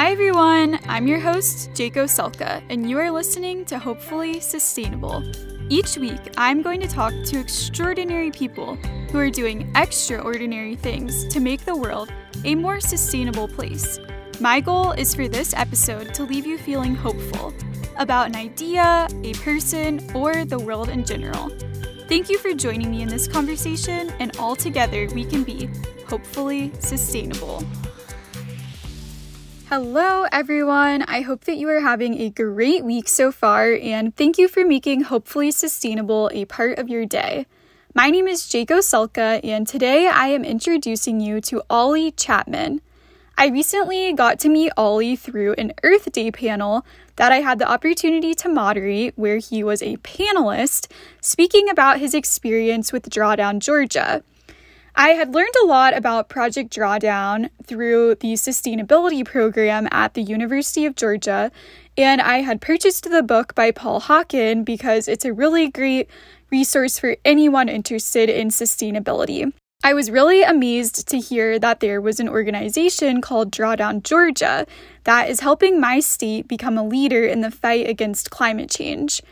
Hi, everyone. I'm your host, Jaco Selka, and you are listening to Hopefully Sustainable. Each week, I'm going to talk to extraordinary people who are doing extraordinary things to make the world a more sustainable place. My goal is for this episode to leave you feeling hopeful about an idea, a person, or the world in general. Thank you for joining me in this conversation, and all together we can be hopefully sustainable. Hello, everyone. I hope that you are having a great week so far, and thank you for making Hopefully Sustainable a part of your day. My name is Jaco Selka, and today I am introducing you to Ollie Chapman. I recently got to meet Ollie through an Earth Day panel that I had the opportunity to moderate, where he was a panelist speaking about his experience with Drawdown Georgia. I had learned a lot about Project Drawdown through the sustainability program at the University of Georgia, and I had purchased the book by Paul Hawken because it's a really great resource for anyone interested in sustainability. I was really amazed to hear that there was an organization called Drawdown Georgia that is helping my state become a leader in the fight against climate change.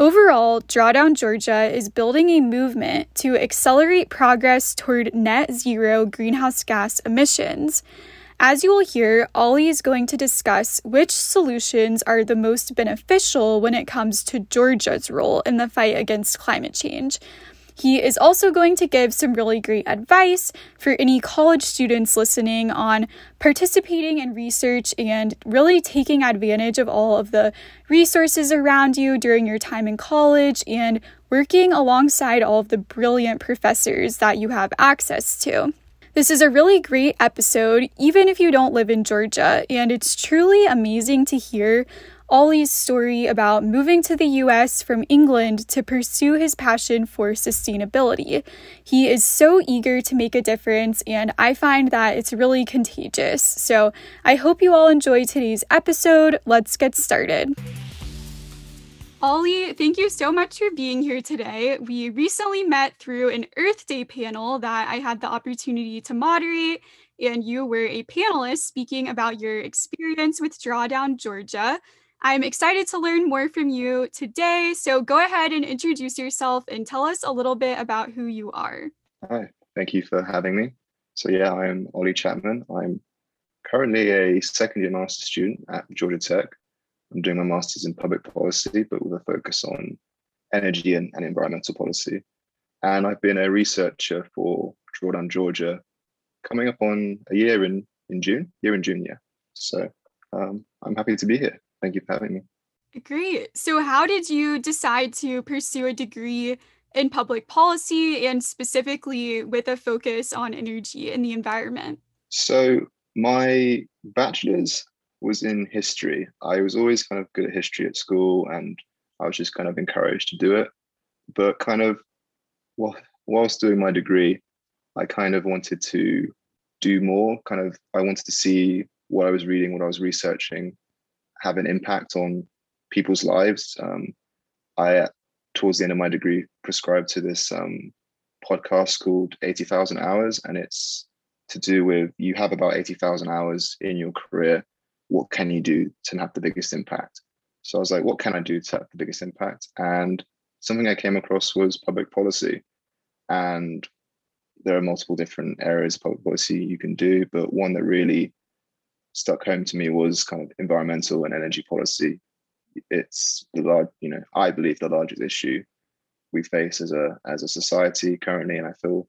Overall, Drawdown Georgia is building a movement to accelerate progress toward net zero greenhouse gas emissions. As you will hear, Ollie is going to discuss which solutions are the most beneficial when it comes to Georgia's role in the fight against climate change. He is also going to give some really great advice for any college students listening on participating in research and really taking advantage of all of the resources around you during your time in college and working alongside all of the brilliant professors that you have access to. This is a really great episode, even if you don't live in Georgia, and it's truly amazing to hear Ollie's story about moving to the US from England to pursue his passion for sustainability. He is so eager to make a difference, and I find that it's really contagious. So I hope you all enjoy today's episode. Let's get started. Ollie, thank you so much for being here today. We recently met through an Earth Day panel that I had the opportunity to moderate, and you were a panelist speaking about your experience with Drawdown Georgia. I'm excited to learn more from you today. So go ahead and introduce yourself and tell us a little bit about who you are. Hi, thank you for having me. So, yeah, I'm Ollie Chapman. I'm currently a second year master's student at Georgia Tech. I'm doing my master's in public policy, but with a focus on energy and, and environmental policy. And I've been a researcher for Drawdown Georgia coming up on a year in, in June, year in June, yeah. So um, I'm happy to be here. Thank you for having me. Great. So, how did you decide to pursue a degree in public policy and specifically with a focus on energy and the environment? So, my bachelor's was in history. I was always kind of good at history at school and I was just kind of encouraged to do it. But, kind of, well, whilst doing my degree, I kind of wanted to do more. Kind of, I wanted to see what I was reading, what I was researching, have an impact on people's lives. Um, I, towards the end of my degree, prescribed to this um, podcast called 80,000 Hours, and it's to do with you have about 80,000 hours in your career. What can you do to have the biggest impact? So I was like, what can I do to have the biggest impact? And something I came across was public policy. And there are multiple different areas of public policy you can do, but one that really stuck home to me was kind of environmental and energy policy. It's the large, you know, I believe the largest issue we face as a as a society currently, and I feel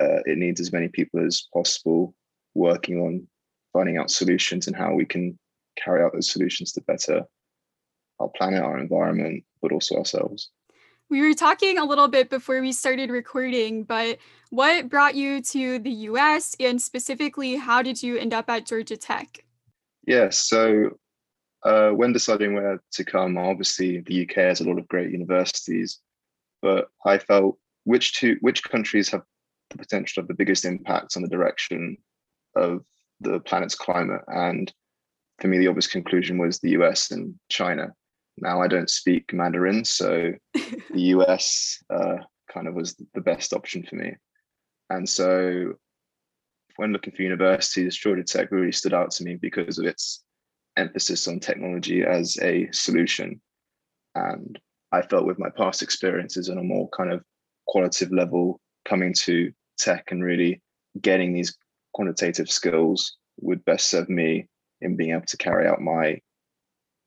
uh, it needs as many people as possible working on finding out solutions and how we can carry out those solutions to better our planet, our environment, but also ourselves. We were talking a little bit before we started recording, but what brought you to the US and specifically, how did you end up at Georgia Tech? Yeah, so uh, when deciding where to come, obviously the UK has a lot of great universities, but I felt which two which countries have the potential of the biggest impact on the direction of the planet's climate. And for me, the obvious conclusion was the US and China. Now I don't speak Mandarin, so the US uh, kind of was the best option for me. And so when looking for universities, Georgia Tech really stood out to me because of its emphasis on technology as a solution. And I felt with my past experiences on a more kind of qualitative level, coming to tech and really getting these quantitative skills would best serve me in being able to carry out my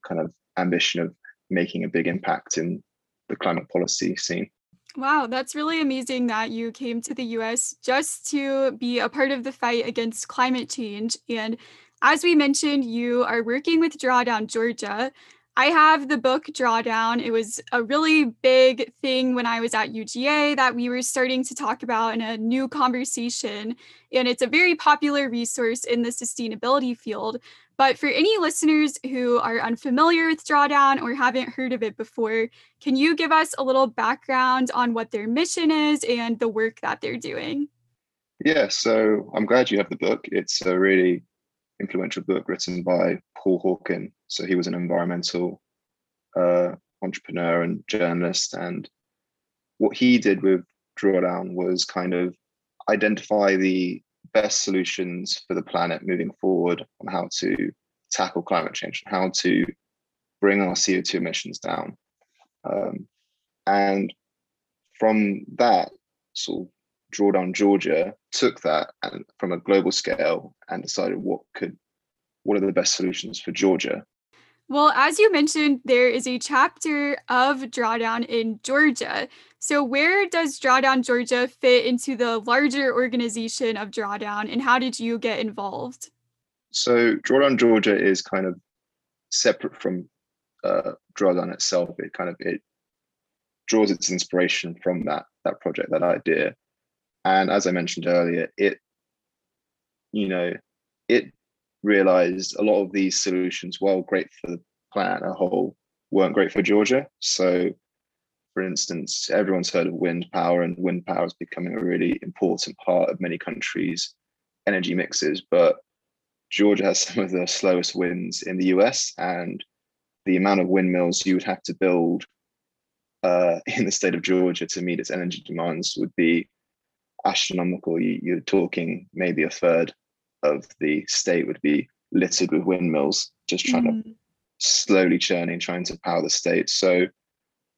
kind of ambition of making a big impact in the climate policy scene. Wow, that's really amazing that you came to the US just to be a part of the fight against climate change. And as we mentioned, you are working with Drawdown Georgia. I have the book Drawdown. It was a really big thing when I was at UGA that we were starting to talk about in a new conversation. And it's a very popular resource in the sustainability field. But for any listeners who are unfamiliar with Drawdown or haven't heard of it before, can you give us a little background on what their mission is and the work that they're doing? Yeah, so I'm glad you have the book. It's a really influential book written by Paul Hawken. So he was an environmental uh, entrepreneur and journalist. And what he did with Drawdown was kind of identify the best solutions for the planet moving forward on how to tackle climate change, and how to bring our CO2 emissions down. Um, and from that sort of drawdown Georgia took that and from a global scale and decided what could what are the best solutions for Georgia. Well, as you mentioned, there is a chapter of Drawdown in Georgia. So, where does Drawdown Georgia fit into the larger organization of Drawdown, and how did you get involved? So, Drawdown Georgia is kind of separate from uh, Drawdown itself. It kind of it draws its inspiration from that that project, that idea, and as I mentioned earlier, it you know it realized a lot of these solutions, while great for the planet as a whole, weren't great for Georgia. So, for instance, everyone's heard of wind power, and wind power is becoming a really important part of many countries' energy mixes. But Georgia has some of the slowest winds in the US, and the amount of windmills you would have to build uh, in the state of Georgia to meet its energy demands would be astronomical. You, you're talking maybe a third of the state would be littered with windmills, just trying mm. to slowly churning, trying to power the state. So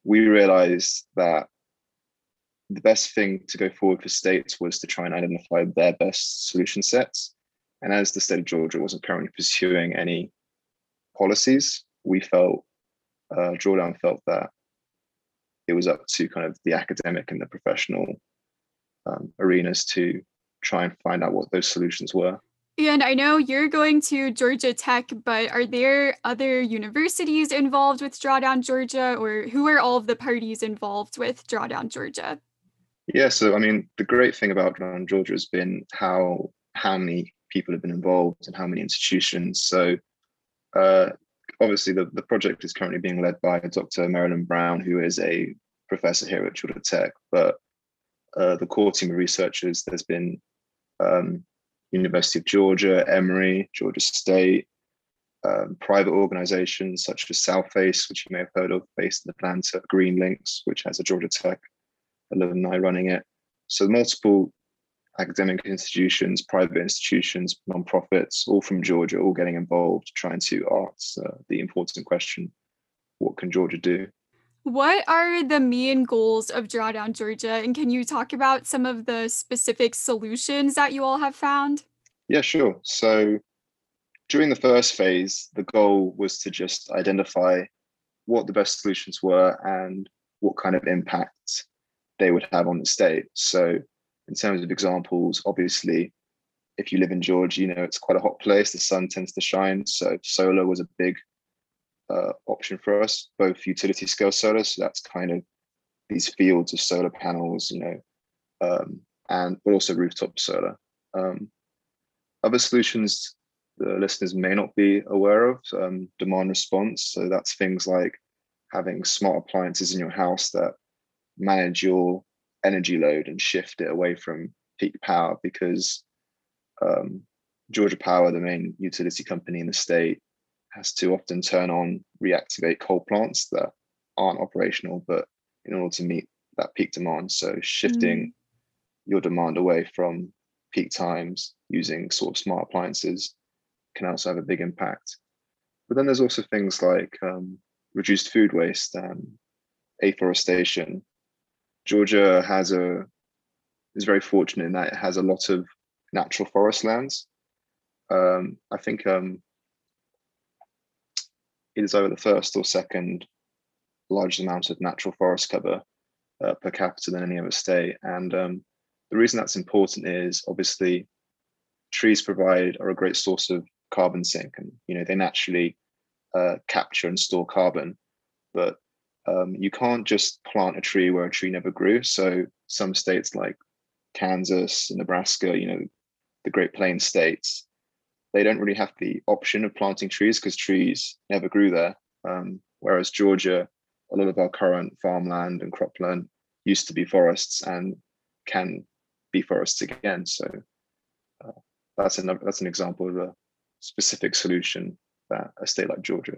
we realized that the best thing to go forward for states was to try and identify their best solution sets. And as the state of Georgia wasn't currently pursuing any policies, we felt, uh, Drawdown felt that it was up to kind of the academic and the professional um, arenas to try and find out what those solutions were. And I know you're going to Georgia Tech, but are there other universities involved with Drawdown Georgia, or who are all of the parties involved with Drawdown Georgia? Yeah, so I mean, the great thing about Drawdown Georgia has been how how many people have been involved and how many institutions. So uh, obviously, the, the project is currently being led by Dr. Marilyn Brown, who is a professor here at Georgia Tech. But uh, the core team of researchers, there's been um, University of Georgia, Emory, Georgia State, um, private organizations such as Southface, which you may have heard of, based in Atlanta, Green Links, which has a Georgia Tech alumni running it. So multiple academic institutions, private institutions, nonprofits, all from Georgia, all getting involved, trying to answer the important question: What can Georgia do? What are the main goals of Drawdown Georgia? And can you talk about some of the specific solutions that you all have found? Yeah, sure. So during the first phase, the goal was to just identify what the best solutions were and what kind of impact they would have on the state. So, in terms of examples, obviously, if you live in Georgia, you know it's quite a hot place. The sun tends to shine. So, solar was a big uh, option for us, both utility scale solar, so that's kind of these fields of solar panels, you know, um, and but also rooftop solar. Um, other solutions the listeners may not be aware of um, demand response. So that's things like having smart appliances in your house that manage your energy load and shift it away from peak power because um, Georgia Power, the main utility company in the state, has to often turn on, reactivate coal plants that aren't operational, but in order to meet that peak demand. So shifting mm. your demand away from peak times using sort of smart appliances can also have a big impact. but then there's also things like um, reduced food waste and afforestation. Georgia has a is very fortunate in that it has a lot of natural forest lands. Um, I think um, it is over the first or second largest amount of natural forest cover uh, per capita than any other state. And um, the reason that's important is obviously trees provide are a great source of carbon sink, and you know they naturally uh, capture and store carbon. But um, you can't just plant a tree where a tree never grew. So some states like Kansas, and Nebraska, you know, the Great Plains states, they don't really have the option of planting trees because trees never grew there. Um, whereas Georgia, a lot of our current farmland and cropland used to be forests and can be forests again. So that's another that's an example of a specific solution that a state like Georgia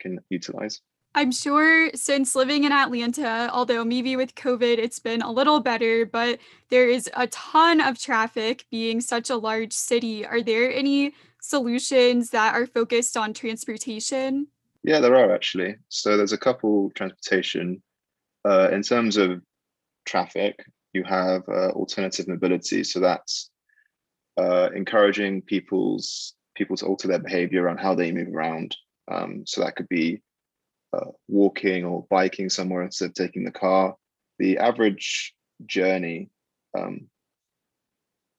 can utilize. I'm sure since living in Atlanta, although maybe with COVID it's been a little better, but there is a ton of traffic being such a large city. Are there any solutions that are focused on transportation? Yeah, there are actually. So there's a couple transportation. Uh, in terms of traffic, you have uh, alternative mobility. So that's uh, encouraging people's people to alter their behavior around how they move around. Um, so that could be uh, walking or biking somewhere instead of taking the car. The average journey, um,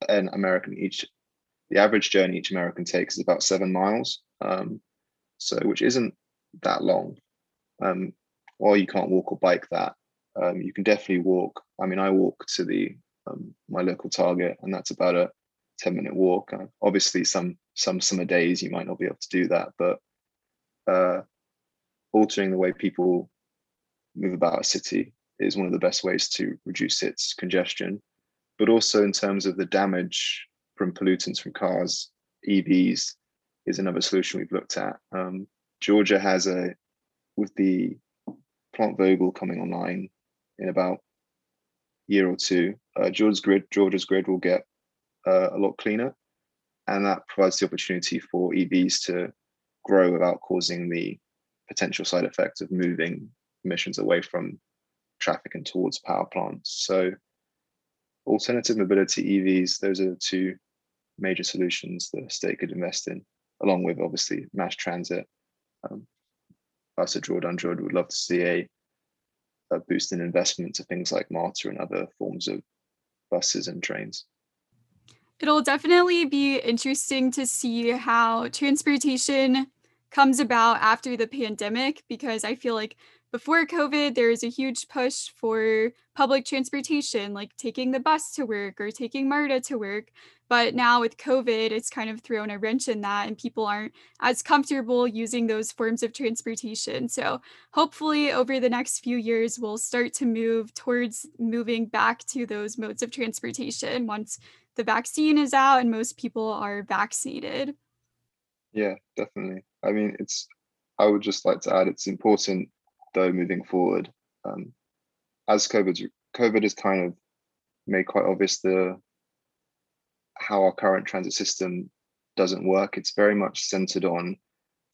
an American each, the average journey each American takes is about seven miles. Um, so which isn't that long. Um, while you can't walk or bike that, um, you can definitely walk. I mean, I walk to the um, my local Target, and that's about a 10 minute walk. Obviously, some some summer days you might not be able to do that, but uh, altering the way people move about a city is one of the best ways to reduce its congestion. But also in terms of the damage from pollutants from cars, EVs is another solution we've looked at. Um, Georgia has a, with the Plant Vogtle coming online in about year or two, uh, Georgia's grid, Georgia's grid will get uh, a lot cleaner, and that provides the opportunity for EVs to grow without causing the potential side effects of moving emissions away from traffic and towards power plants. So, alternative mobility EVs, those are the two major solutions the state could invest in, along with obviously mass transit. Um, at Jordan Jordan would love to see a, a boost in investment to things like MARTA and other forms of buses and trains. It'll definitely be interesting to see how transportation comes about after the pandemic because I feel like before COVID, there was a huge push for public transportation, like taking the bus to work or taking MARTA to work. But now with COVID, it's kind of thrown a wrench in that, and people aren't as comfortable using those forms of transportation. So hopefully, over the next few years, we'll start to move towards moving back to those modes of transportation once the vaccine is out and most people are vaccinated. Yeah, definitely. I mean, it's, I would just like to add, it's important though moving forward. Um, as COVID, COVID has kind of made quite obvious the how our current transit system doesn't work. It's very much centered on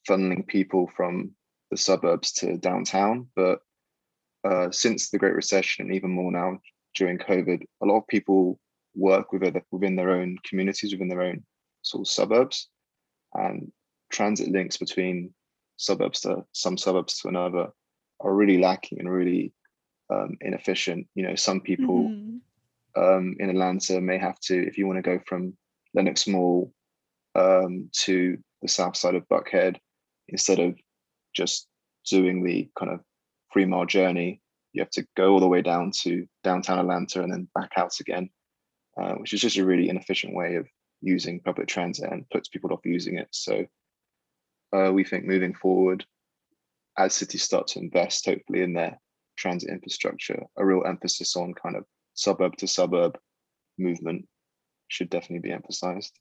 funneling people from the suburbs to downtown. But uh, since the Great Recession, and even more now during COVID, a lot of people work within, their own communities, within their own sort of suburbs. And transit links between suburbs to some suburbs to another are really lacking and really um, inefficient. You know, some people mm-hmm. Um, in Atlanta may have to, if you want to go from Lenox Mall um, to the south side of Buckhead, instead of just doing the kind of three mile journey, you have to go all the way down to downtown Atlanta and then back out again, uh, which is just a really inefficient way of using public transit and puts people off using it. So uh, we think moving forward, as cities start to invest, hopefully, in their transit infrastructure, a real emphasis on kind of suburb to suburb movement should definitely be emphasized.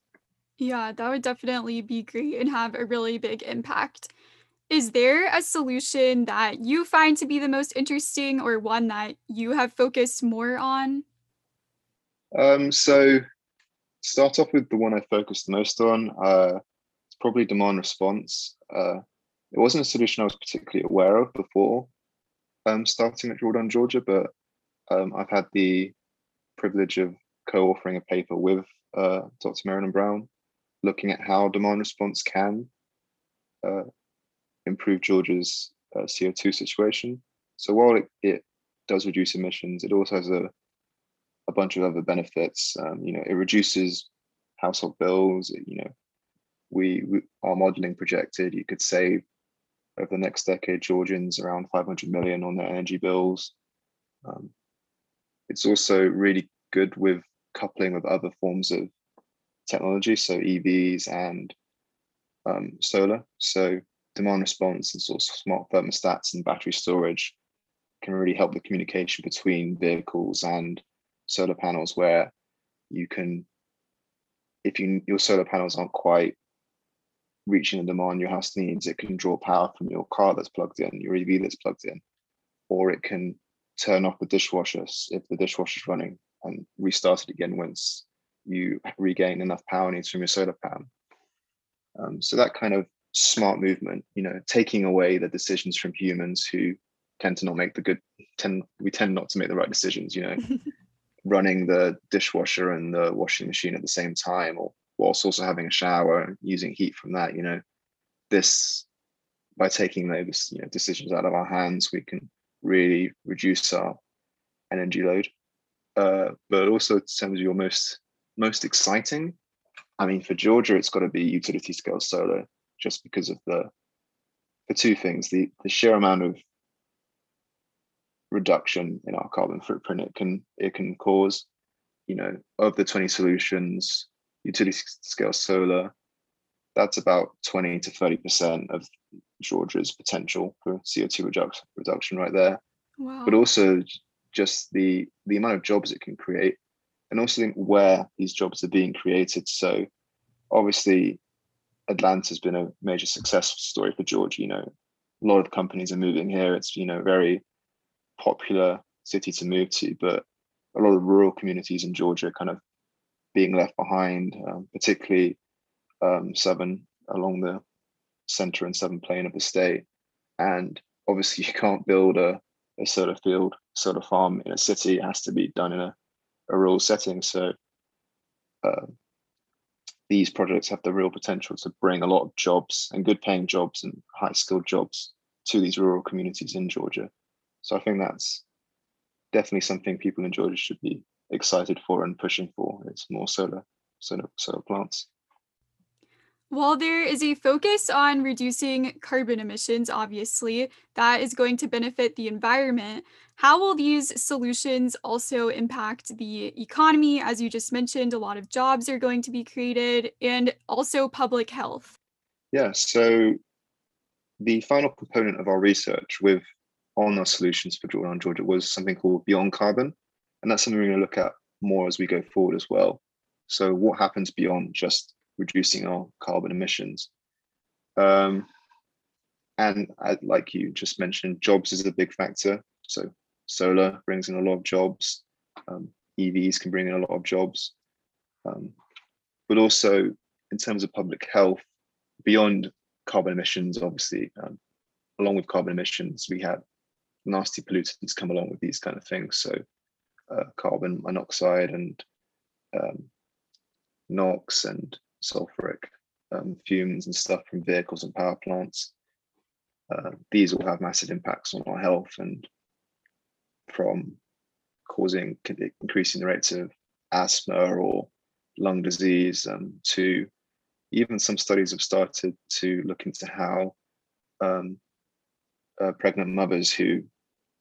Yeah, that would definitely be great and have a really big impact. Is there a solution that you find to be the most interesting or one that you have focused more on? Um, so, start off with the one I focused most on. Uh, it's probably demand response. Uh, it wasn't a solution I was particularly aware of before um, starting at Drawdown Georgia, but um, I've had the privilege of co-authoring a paper with uh, Dr. Marilyn Brown, looking at how demand response can uh, improve Georgia's uh, CO2 situation. So while it, it does reduce emissions, it also has a, a bunch of other benefits. Um, you know, it reduces household bills. It, you know, we, we our modeling projected you could save over the next decade Georgians around 500 million on their energy bills. Um, it's also really good with coupling with other forms of technology, so EVs and um, solar. So demand response and sort of smart thermostats and battery storage can really help the communication between vehicles and solar panels where you can if you your solar panels aren't quite reaching the demand your house needs, it can draw power from your car that's plugged in, your EV that's plugged in, or it can turn off the dishwasher if the dishwasher's running and restart it again once you regain enough power needs from your solar panel. Um, so that kind of smart movement, you know, taking away the decisions from humans who tend to not make the good tend we tend not to make the right decisions, you know, running the dishwasher and the washing machine at the same time or whilst also having a shower and using heat from that you know this by taking those you know decisions out of our hands we can really reduce our energy load. Uh, but also in terms of your most most exciting i mean for georgia it's got to be utility scale solar just because of the for two things the the sheer amount of reduction in our carbon footprint it can it can cause. You know of the 20 solutions utility scale solar, that's about 20 to 30% of Georgia's potential for CO2 reduction, reduction right there. Wow. But also just the the amount of jobs it can create and also think where these jobs are being created. So obviously Atlanta has been a major success story for Georgia. You know, a lot of companies are moving here. It's you know very popular city to move to, but a lot of rural communities in Georgia are kind of being left behind, um, particularly um, Southern along the center and southern plain of the state. And obviously, you can't build a, a solar field, solar farm in a city. It has to be done in a, a rural setting. So uh, these projects have the real potential to bring a lot of jobs and good paying jobs and high skilled jobs to these rural communities in Georgia. So I think that's definitely something people in Georgia should be excited for and pushing for. It's more solar, solar, solar plants. While there is a focus on reducing carbon emissions, obviously, that is going to benefit the environment. How will these solutions also impact the economy? As you just mentioned, a lot of jobs are going to be created and also public health. Yeah, so the final component of our research with on our solutions for Drawdown Georgia was something called Beyond Carbon. And that's something we're going to look at more as we go forward as well. So, what happens beyond just reducing our carbon emissions? Um, and like you just mentioned, jobs is a big factor. So, solar brings in a lot of jobs. Um, EVs can bring in a lot of jobs. Um, but also, in terms of public health, beyond carbon emissions, obviously, um, along with carbon emissions, we have nasty pollutants come along with these kind of things. So, uh, carbon monoxide and um, NOx and sulfuric um, fumes and stuff from vehicles and power plants. Uh, these will have massive impacts on our health and from causing increasing the rates of asthma or lung disease um, to even some studies have started to look into how um, uh, pregnant mothers who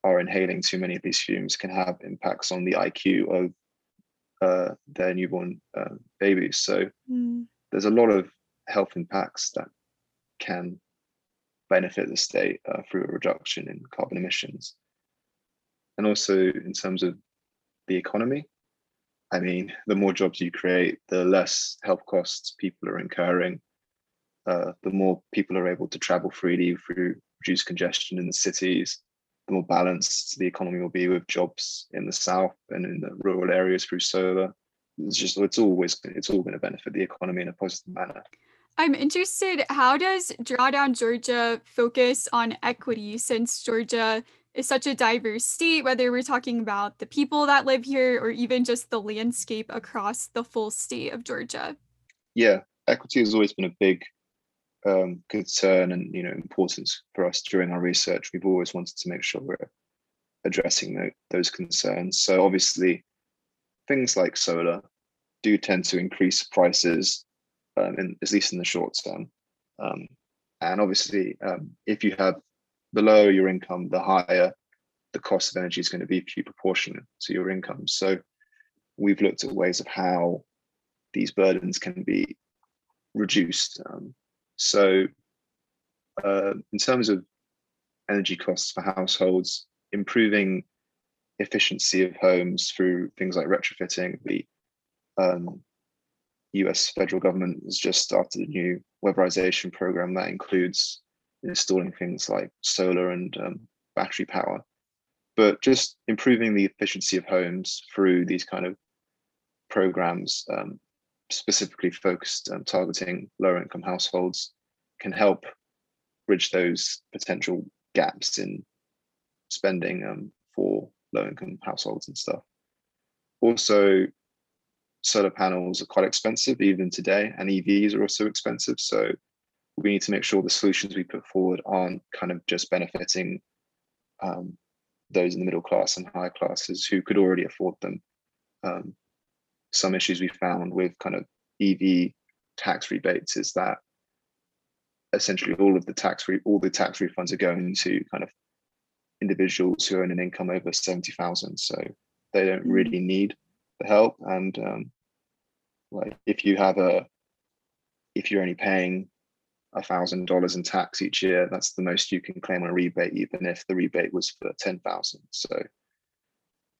are inhaling too many of these fumes can have impacts on the IQ of uh, their newborn uh, babies. So mm. there's a lot of health impacts that can benefit the state uh, through a reduction in carbon emissions. And also in terms of the economy, I mean, the more jobs you create, the less health costs people are incurring. Uh, the more people are able to travel freely through reduced congestion in the cities, the more balanced the economy will be with jobs in the south and in the rural areas through solar. It's just it's always it's all going to benefit the economy in a positive manner. I'm interested, how does Drawdown Georgia focus on equity since Georgia is such a diverse state, whether we're talking about the people that live here or even just the landscape across the full state of Georgia? Yeah, equity has always been a big um, concern and you know importance for us during our research. We've always wanted to make sure we're addressing the, those concerns. So obviously, things like solar do tend to increase prices, um, in, at least in the short term. Um, and obviously, um, if you have the lower your income, the higher the cost of energy is going to be for you proportionate to your income. So we've looked at ways of how these burdens can be reduced. Um, so uh, in terms of energy costs for households, improving efficiency of homes through things like retrofitting. The um, US federal government has just started a new weatherization program that includes installing things like solar and um, battery power. But just improving the efficiency of homes through these kind of programs, um, specifically focused um, targeting lower income households, can help bridge those potential gaps in spending um, for low income households and stuff. Also, solar panels are quite expensive even today, and EVs are also expensive. So we need to make sure the solutions we put forward aren't kind of just benefiting um, those in the middle class and higher classes who could already afford them. Um, some issues we found with kind of EV tax rebates is that essentially all of the tax re- all the tax refunds are going to kind of individuals who earn an income over 70,000. So they don't mm. really need the help. And um, like if you have a, if you're only paying a thousand dollars in tax each year, that's the most you can claim on a rebate, even if the rebate was for 10,000. So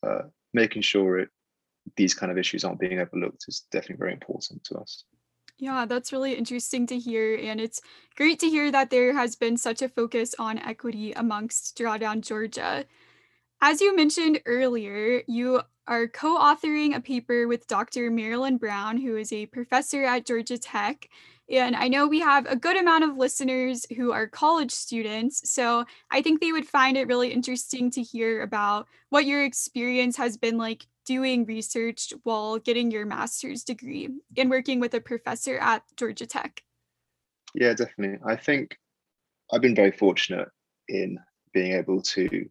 uh, making sure it, these kind of issues aren't being overlooked is definitely very important to us. Yeah, that's really interesting to hear. And it's great to hear that there has been such a focus on equity amongst Drawdown Georgia. As you mentioned earlier, you are co authoring a paper with Dr. Marilyn Brown, who is a professor at Georgia Tech. And I know we have a good amount of listeners who are college students. So I think they would find it really interesting to hear about what your experience has been like doing research while getting your master's degree and working with a professor at Georgia Tech? Yeah, definitely. I think I've been very fortunate in being able to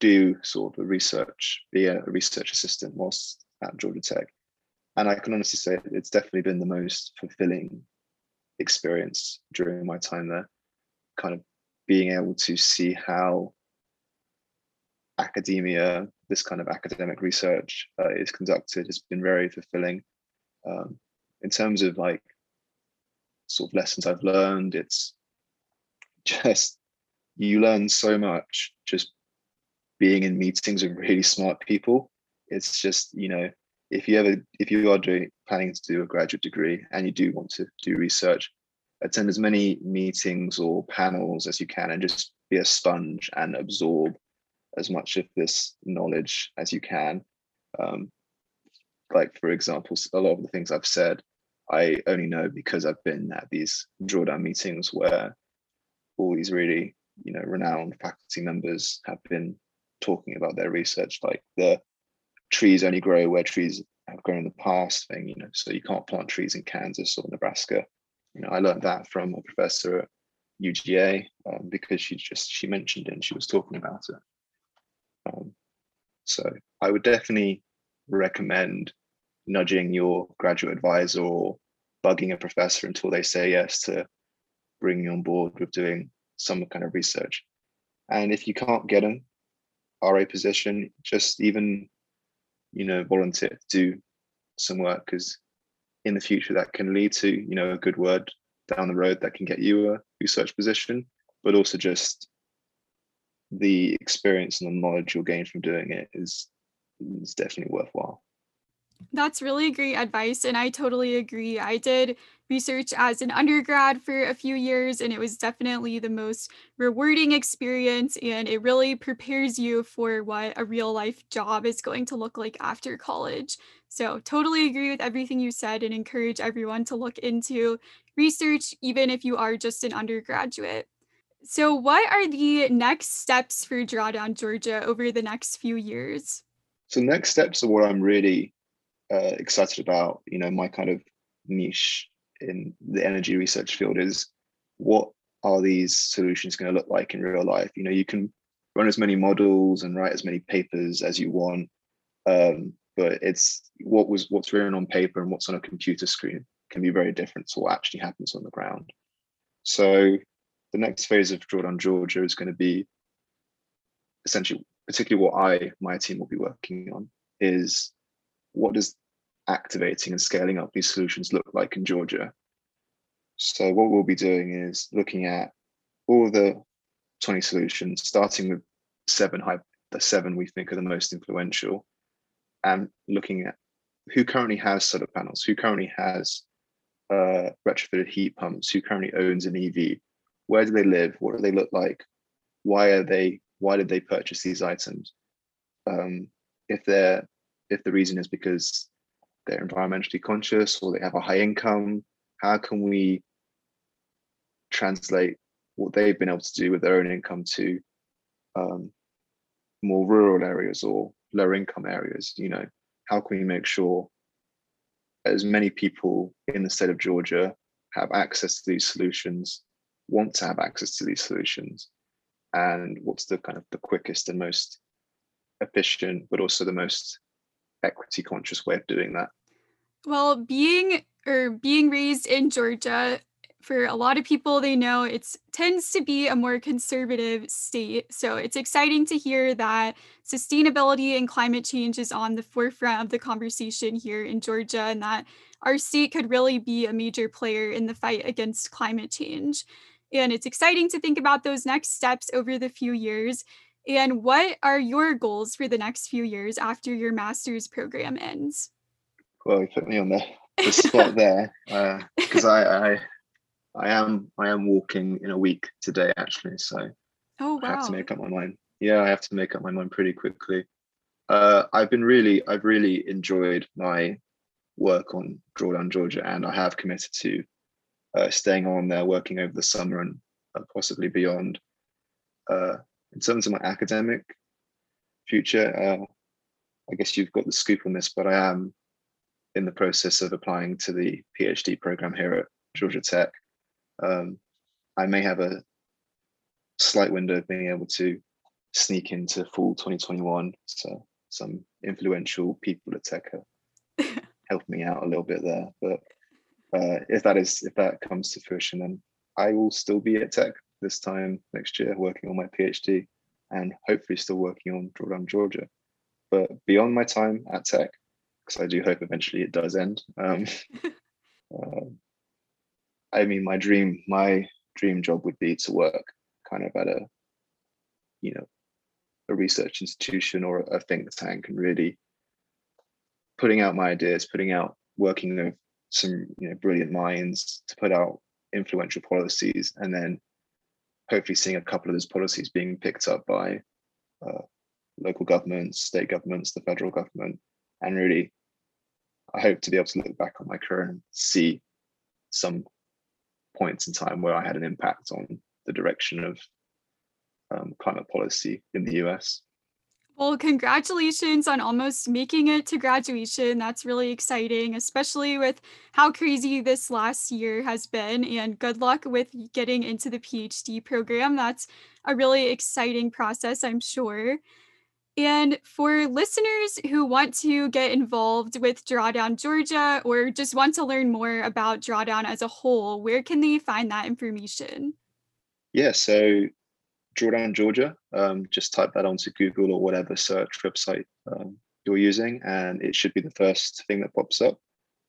do sort of a research, be a research assistant whilst at Georgia Tech. And I can honestly say it's definitely been the most fulfilling experience during my time there. Kind of being able to see how academia, this kind of academic research uh, is conducted has been very fulfilling. Um, in terms of like sort of lessons I've learned, it's just you learn so much just being in meetings with really smart people. It's just you know if you ever if you are doing planning to do a graduate degree and you do want to do research, attend as many meetings or panels as you can and just be a sponge and absorb as much of this knowledge as you can. Um, like, for example, a lot of the things I've said, I only know because I've been at these drawdown meetings where all these really, you know, renowned faculty members have been talking about their research, like the trees only grow where trees have grown in the past thing, you know, so you can't plant trees in Kansas or Nebraska. You know, I learned that from a professor at UGA um, because she just she mentioned it and she was talking about it. Um, so I would definitely recommend nudging your graduate advisor or bugging a professor until they say yes to bring you on board with doing some kind of research. And if you can't get an RA position, just even, you know, volunteer to do some work because in the future that can lead to, you know, a good word down the road that can get you a research position, but also just the experience and the knowledge you'll gain from doing it is is definitely worthwhile. That's really great advice. And I totally agree. I did research as an undergrad for a few years, and it was definitely the most rewarding experience. And it really prepares you for what a real life job is going to look like after college. So, totally agree with everything you said and encourage everyone to look into research, even if you are just an undergraduate. So, what are the next steps for Drawdown Georgia over the next few years? So, next steps are what I'm really uh, excited about. You know, my kind of niche in the energy research field is what are these solutions going to look like in real life? You know, you can run as many models and write as many papers as you want, um, but it's what was what's written on paper and what's on a computer screen can be very different to what actually happens on the ground. So the next phase of Drawdown Georgia is going to be essentially, particularly what I my team will be working on is what does activating and scaling up these solutions look like in Georgia? So what we'll be doing is looking at all the 20 solutions, starting with seven high, the seven we think are the most influential, and looking at who currently has solar panels, who currently has uh, retrofitted heat pumps, who currently owns an EV, where do they live, what do they look like, why are they, why did they purchase these items? Um, if they're if the reason is because they're environmentally conscious or they have a high income, how can we translate what they've been able to do with their own income to um, more rural areas or lower income areas? You know, how can we make sure as many people in the state of Georgia have access to these solutions, want to have access to these solutions, and what's the kind of the quickest and most efficient, but also the most equity conscious way of doing that? Well, being or being raised in Georgia, for a lot of people they know it tends to be a more conservative state. So it's exciting to hear that sustainability and climate change is on the forefront of the conversation here in Georgia and that our state could really be a major player in the fight against climate change. And it's exciting to think about those next steps over the few years. And what are your goals for the next few years after your master's program ends? Well, you put me on the, the spot there because uh, I, I I am I am walking in a week today actually, so oh wow. I have to make up my mind. Yeah, I have to make up my mind pretty quickly. Uh, I've been really I've really enjoyed my work on Drawdown Georgia, and I have committed to uh, staying on there, working over the summer and uh, possibly beyond. Uh, in terms of my academic future, uh, I guess you've got the scoop on this, but I am in the process of applying to the PhD program here at Georgia Tech. Um, I may have a slight window of being able to sneak into fall 2021. So some influential people at Tech have helped me out a little bit there. But uh, if that is if that comes to fruition, then I will still be at Tech this time next year working on my PhD and hopefully still working on Drawdown Georgia. But beyond my time at Tech, because I do hope eventually it does end. Um, uh, I mean, my dream, my dream job would be to work kind of at a, you know, a research institution or a think tank and really putting out my ideas, putting out, working with some, you know, brilliant minds to put out influential policies and then hopefully seeing a couple of those policies being picked up by uh, local governments, state governments, the federal government, and really, I hope to be able to look back on my career and see some points in time where I had an impact on the direction of um, climate policy in the US. Well, congratulations on almost making it to graduation. That's really exciting, especially with how crazy this last year has been. And good luck with getting into the PhD program. That's a really exciting process, I'm sure. And for listeners who want to get involved with Drawdown Georgia or just want to learn more about Drawdown as a whole, where can they find that information? Yeah, so Drawdown Georgia. Um, just type that onto Google or whatever search website um, you're using, and it should be the first thing that pops up.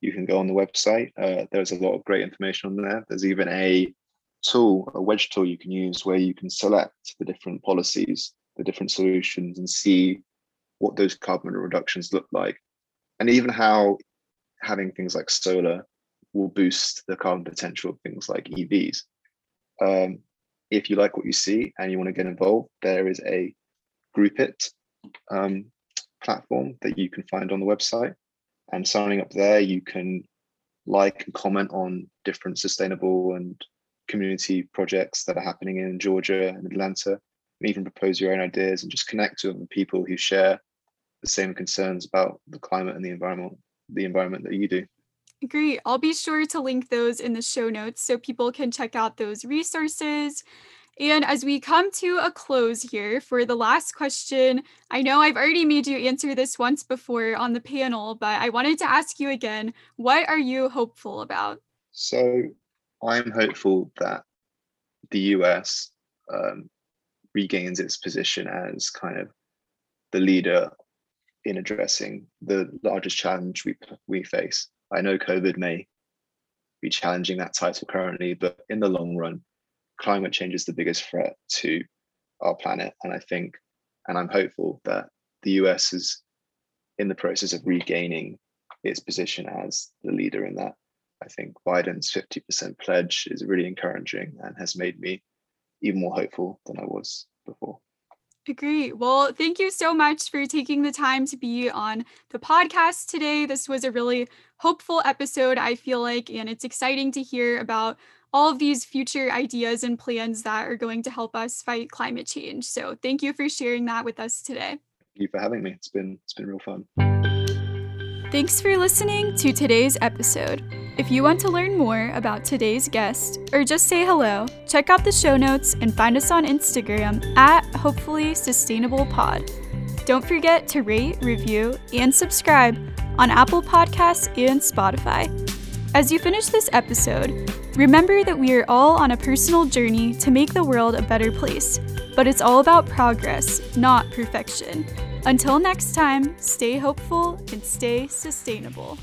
You can go on the website. Uh, there's a lot of great information on there. There's even a tool, a wedge tool you can use where you can select the different policies, the different solutions, and see what those carbon reductions look like. and even how having things like solar will boost the carbon potential of things like EVs. Um, if you like what you see and you want to get involved, there is a GroupIt um, platform that you can find on the website. And signing up there, you can like and comment on different sustainable and community projects that are happening in Georgia and Atlanta, and even propose your own ideas and just connect with other people who share the same concerns about the climate and the environment, the environment that you do. Great. I'll be sure to link those in the show notes so people can check out those resources. And as we come to a close here for the last question, I know I've already made you answer this once before on the panel, but I wanted to ask you again what are you hopeful about? So I'm hopeful that the US um, regains its position as kind of the leader in addressing the largest challenge we we face. I know COVID may be challenging that title currently, but in the long run, climate change is the biggest threat to our planet. And I think, and I'm hopeful that the US is in the process of regaining its position as the leader in that. I think Biden's 50% pledge is really encouraging and has made me even more hopeful than I was before. Agree. Well, thank you so much for taking the time to be on the podcast today. This was a really hopeful episode, I feel like, and it's exciting to hear about all of these future ideas and plans that are going to help us fight climate change. So, thank you for sharing that with us today. Thank you for having me. It's been it's been real fun. Thanks for listening to today's episode. If you want to learn more about today's guest or just say hello, check out the show notes and find us on Instagram at Hopefully Sustainable Pod. Don't forget to rate, review, and subscribe on Apple Podcasts and Spotify. As you finish this episode, remember that we are all on a personal journey to make the world a better place, but it's all about progress, not perfection. Until next time, stay hopeful and stay sustainable.